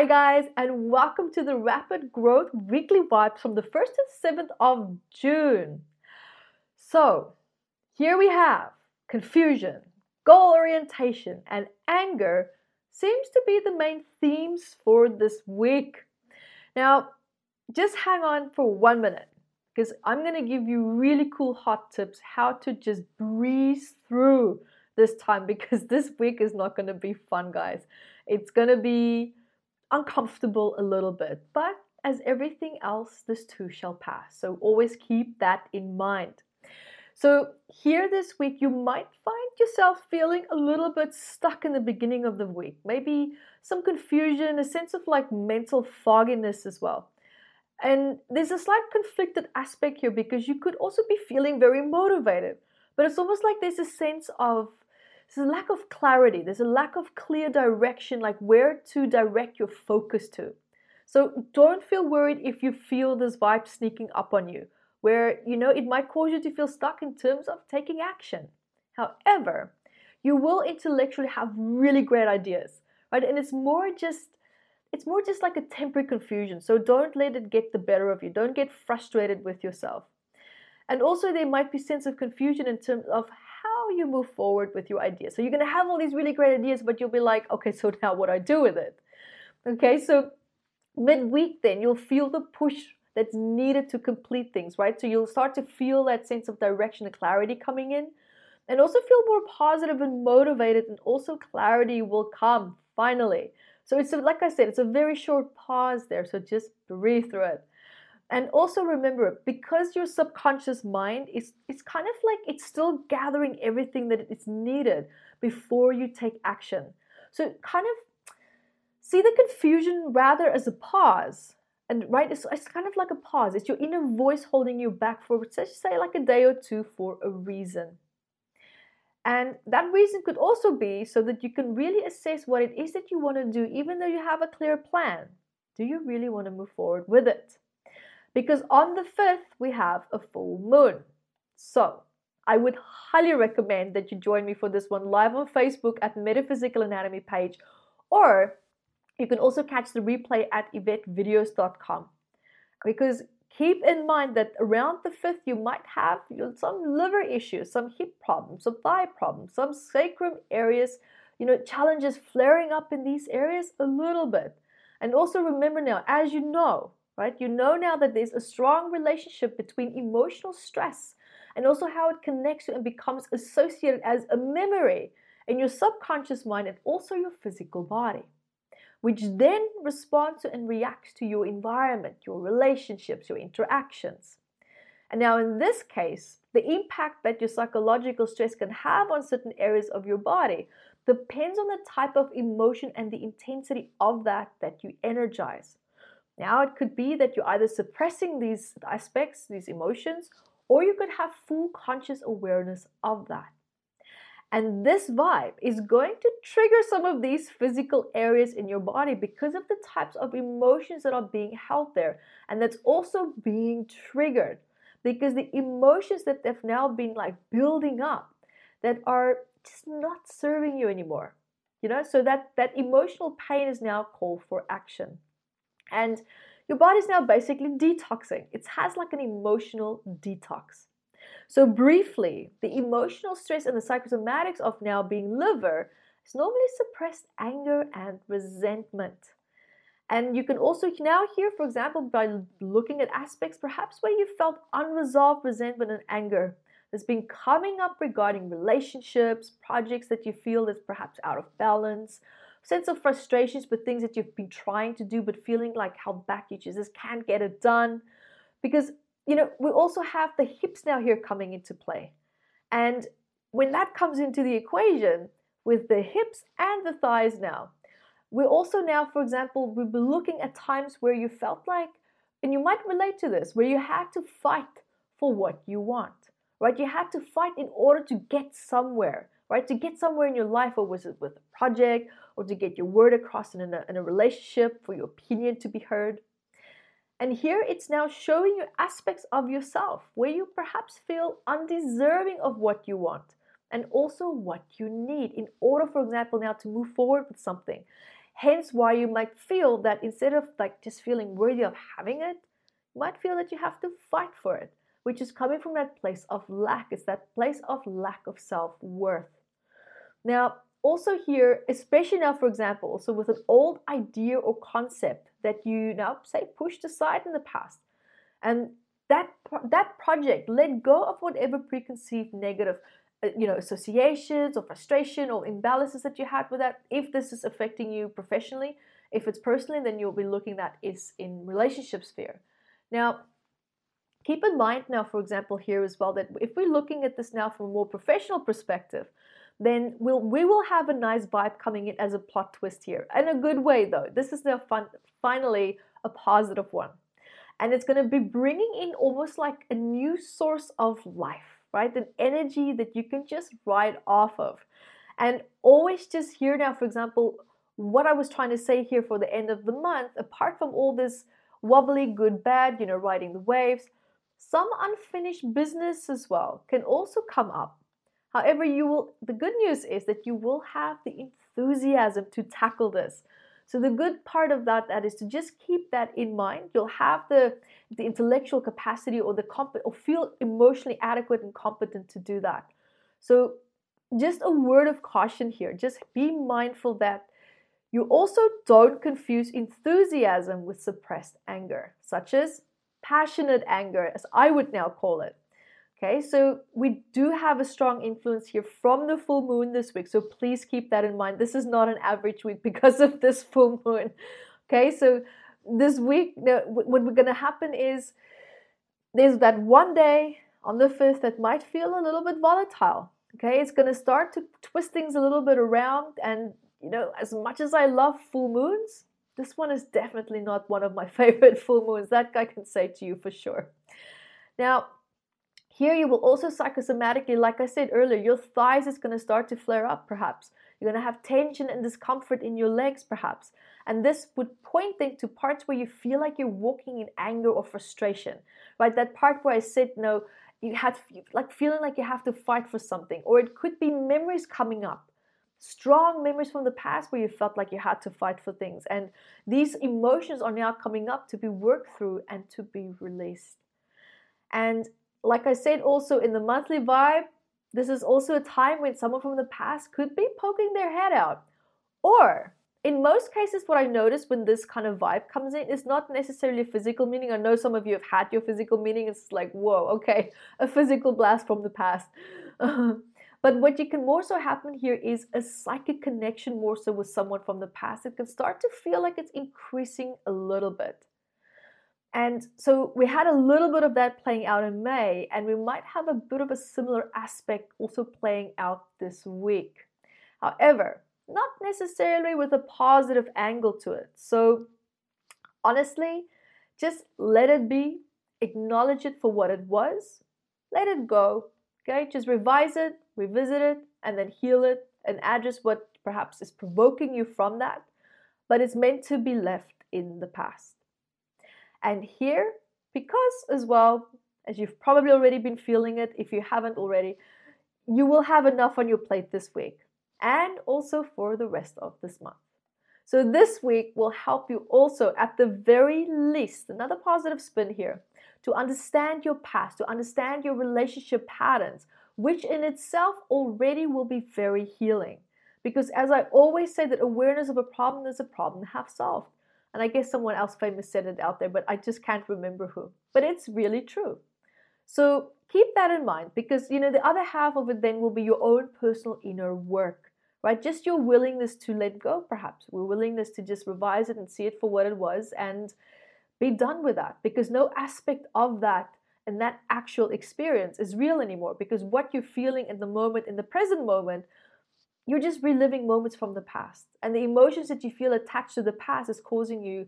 Hi, guys, and welcome to the Rapid Growth Weekly Vibes from the 1st to 7th of June. So, here we have confusion, goal orientation, and anger seems to be the main themes for this week. Now, just hang on for one minute because I'm going to give you really cool hot tips how to just breeze through this time because this week is not going to be fun, guys. It's going to be uncomfortable a little bit, but as everything else, this too shall pass. So always keep that in mind. So, here this week, you might find yourself feeling a little bit stuck in the beginning of the week. Maybe some confusion, a sense of like mental fogginess as well. And there's a slight conflicted aspect here because you could also be feeling very motivated, but it's almost like there's a sense of there's a lack of clarity, there's a lack of clear direction, like where to direct your focus to. So don't feel worried if you feel this vibe sneaking up on you, where you know it might cause you to feel stuck in terms of taking action. However, you will intellectually have really great ideas, right? And it's more just it's more just like a temporary confusion. So don't let it get the better of you. Don't get frustrated with yourself. And also there might be sense of confusion in terms of you move forward with your ideas. So you're going to have all these really great ideas, but you'll be like, okay, so now what do I do with it? Okay, so midweek then you'll feel the push that's needed to complete things, right? So you'll start to feel that sense of direction and clarity coming in and also feel more positive and motivated and also clarity will come finally so it's like I said, it's a very short pause there. So just breathe through it. And also remember, because your subconscious mind is it's kind of like it's still gathering everything that is needed before you take action. So kind of see the confusion rather as a pause. And right, it's, it's kind of like a pause. It's your inner voice holding you back for, say, like a day or two for a reason. And that reason could also be so that you can really assess what it is that you want to do, even though you have a clear plan. Do you really want to move forward with it? Because on the 5th, we have a full moon. So I would highly recommend that you join me for this one live on Facebook at Metaphysical Anatomy page, or you can also catch the replay at YvetteVideos.com. Because keep in mind that around the fifth, you might have some liver issues, some hip problems, some thigh problems, some sacrum areas, you know, challenges flaring up in these areas a little bit. And also remember now, as you know, right, you know now that there's a strong relationship between emotional stress and also how it connects you and becomes associated as a memory in your subconscious mind and also your physical body which then responds to and reacts to your environment, your relationships, your interactions. And now, in this case, the impact that your psychological stress can have on certain areas of your body depends on the type of emotion and the intensity of that that you energize. Now, it could be that you're either suppressing these aspects, these emotions, or you could have full conscious awareness of that. And this vibe is going to trigger some of these physical areas in your body because of the types of emotions that are being held there. And that's also being triggered because the emotions that have now been like building up that are just not serving you anymore. You know, so that that emotional pain is now called for action. And your body's now basically detoxing. It has like an emotional detox. So, briefly, the emotional stress and the psychosomatics of now being liver is normally suppressed anger and resentment. And you can also now hear, for example, by looking at aspects perhaps where you felt unresolved resentment and anger that's been coming up regarding relationships, projects that you feel is perhaps out of balance, sense of frustrations with things that you've been trying to do but feeling like held back, you just can't get it done. Because you know, we also have the hips now here coming into play. And when that comes into the equation with the hips and the thighs now, we're also now, for example, we'll be looking at times where you felt like, and you might relate to this, where you had to fight for what you want, right? You had to fight in order to get somewhere, right? To get somewhere in your life, or was it with a project, or to get your word across in a, in a relationship, for your opinion to be heard. And here it's now showing you aspects of yourself where you perhaps feel undeserving of what you want and also what you need in order, for example, now to move forward with something. Hence, why you might feel that instead of like just feeling worthy of having it, you might feel that you have to fight for it, which is coming from that place of lack. It's that place of lack of self worth. Now, also here, especially now, for example, so with an old idea or concept that you now say pushed aside in the past, and that that project let go of whatever preconceived negative uh, you know associations or frustration or imbalances that you had with that. If this is affecting you professionally if it's personally then you'll be looking at is in relationship sphere. Now keep in mind now for example here as well that if we're looking at this now from a more professional perspective then we'll we will have a nice vibe coming in as a plot twist here in a good way though this is now fun, finally a positive one and it's going to be bringing in almost like a new source of life right? An energy that you can just ride off of. And always just hear now, for example, what I was trying to say here for the end of the month, apart from all this wobbly, good, bad, you know, riding the waves, some unfinished business as well can also come up. However, you will the good news is that you will have the enthusiasm to tackle this. So the good part of that, that is to just keep that in mind. You'll have the, the intellectual capacity or the comp- or feel emotionally adequate and competent to do that. So just a word of caution here. Just be mindful that you also don't confuse enthusiasm with suppressed anger, such as passionate anger, as I would now call it. Okay, so we do have a strong influence here from the full moon this week. So please keep that in mind. This is not an average week because of this full moon. Okay, so this week, what we're going to happen is there's that one day on the 5th that might feel a little bit volatile. Okay, it's going to start to twist things a little bit around. And, you know, as much as I love full moons, this one is definitely not one of my favorite full moons. That I can say to you for sure. Now, here you will also psychosomatically, like I said earlier, your thighs is going to start to flare up perhaps. You're going to have tension and discomfort in your legs perhaps. And this would point then to parts where you feel like you're walking in anger or frustration, right? That part where I said, no, you had like feeling like you have to fight for something, or it could be memories coming up strong memories from the past where you felt like you had to fight for things. And these emotions are now coming up to be worked through and to be released. And like I said, also in the monthly vibe, this is also a time when someone from the past could be poking their head out. Or in most cases, what I notice when this kind of vibe comes in is not necessarily physical meaning. I know some of you have had your physical meaning. It's like, whoa, okay, a physical blast from the past. but what you can more so happen here is a psychic connection more so with someone from the past. It can start to feel like it's increasing a little bit. And so we had a little bit of that playing out in May, and we might have a bit of a similar aspect also playing out this week. However, not necessarily with a positive angle to it. So, honestly, just let it be, acknowledge it for what it was, let it go. Okay, just revise it, revisit it, and then heal it and address what perhaps is provoking you from that. But it's meant to be left in the past. And here, because as well, as you've probably already been feeling it, if you haven't already, you will have enough on your plate this week and also for the rest of this month. So, this week will help you also, at the very least, another positive spin here, to understand your past, to understand your relationship patterns, which in itself already will be very healing. Because, as I always say, that awareness of a problem is a problem half solved. And I guess someone else famous said it out there, but I just can't remember who. But it's really true. So keep that in mind because you know the other half of it then will be your own personal inner work, right? Just your willingness to let go, perhaps, your willingness to just revise it and see it for what it was and be done with that because no aspect of that and that actual experience is real anymore because what you're feeling in the moment, in the present moment, you're just reliving moments from the past. And the emotions that you feel attached to the past is causing you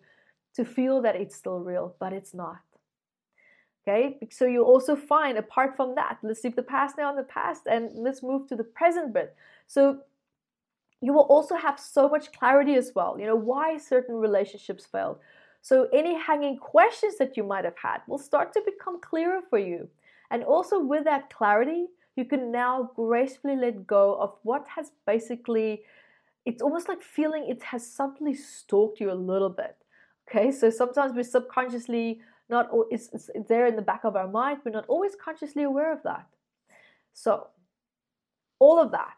to feel that it's still real, but it's not. Okay, so you also find apart from that, let's leave the past now in the past and let's move to the present bit. So you will also have so much clarity as well. You know, why certain relationships failed. So any hanging questions that you might have had will start to become clearer for you. And also with that clarity, you can now gracefully let go of what has basically it's almost like feeling it has subtly stalked you a little bit. Okay, so sometimes we're subconsciously not it's, it's there in the back of our mind, we're not always consciously aware of that. So, all of that,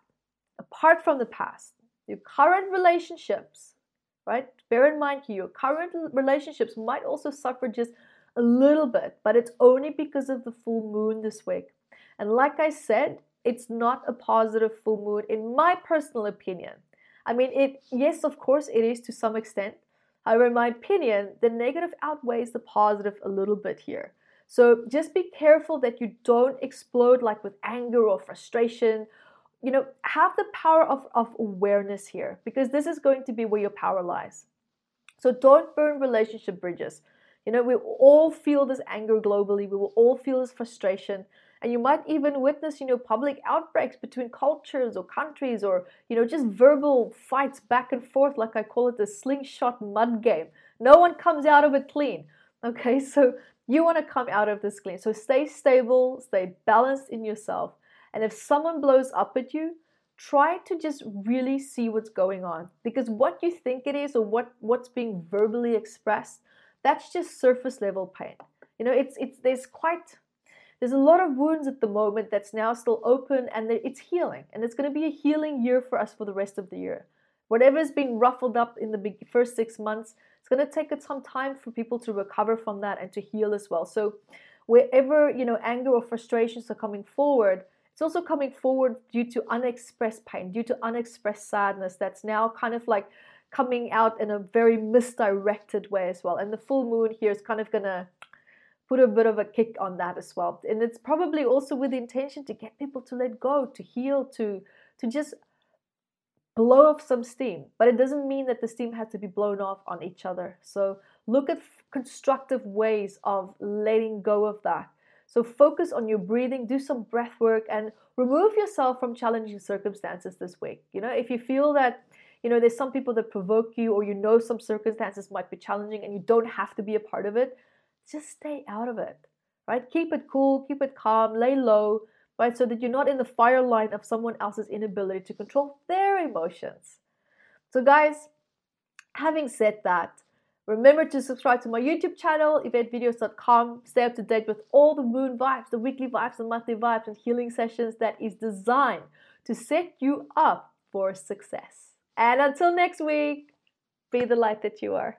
apart from the past, your current relationships, right? Bear in mind your current relationships might also suffer just a little bit, but it's only because of the full moon this week. And like I said, it's not a positive full moon in my personal opinion. I mean, it yes, of course, it is to some extent. However, in my opinion, the negative outweighs the positive a little bit here. So just be careful that you don't explode like with anger or frustration. You know, have the power of, of awareness here because this is going to be where your power lies. So don't burn relationship bridges. You know, we all feel this anger globally, we will all feel this frustration and you might even witness you know public outbreaks between cultures or countries or you know just verbal fights back and forth like i call it the slingshot mud game. No one comes out of it clean okay? So you want to come out of this clean. So stay stable stay balanced in yourself. And if someone blows up at you try to just really see what's going on. Because what you think it is or what what's being verbally expressed that's just surface level pain. You know it's it's there's quite there's a lot of wounds at the moment that's now still open and it's healing. And it's going to be a healing year for us for the rest of the year. Whatever's being ruffled up in the first six months, it's going to take some time for people to recover from that and to heal as well. So, wherever you know anger or frustrations are coming forward, it's also coming forward due to unexpressed pain, due to unexpressed sadness that's now kind of like coming out in a very misdirected way as well. And the full moon here is kind of going to put a bit of a kick on that as well. And it's probably also with the intention to get people to let go, to heal, to to just blow off some steam. But it doesn't mean that the steam has to be blown off on each other. So look at constructive ways of letting go of that. So focus on your breathing, do some breath work, and remove yourself from challenging circumstances this week. You know, if you feel that you know there's some people that provoke you or you know some circumstances might be challenging and you don't have to be a part of it just stay out of it, right? Keep it cool, keep it calm, lay low, right? So that you're not in the fire line of someone else's inability to control their emotions. So, guys, having said that, remember to subscribe to my YouTube channel, yvettevideos.com. Stay up to date with all the moon vibes, the weekly vibes, the monthly vibes, and healing sessions that is designed to set you up for success. And until next week, be the light that you are.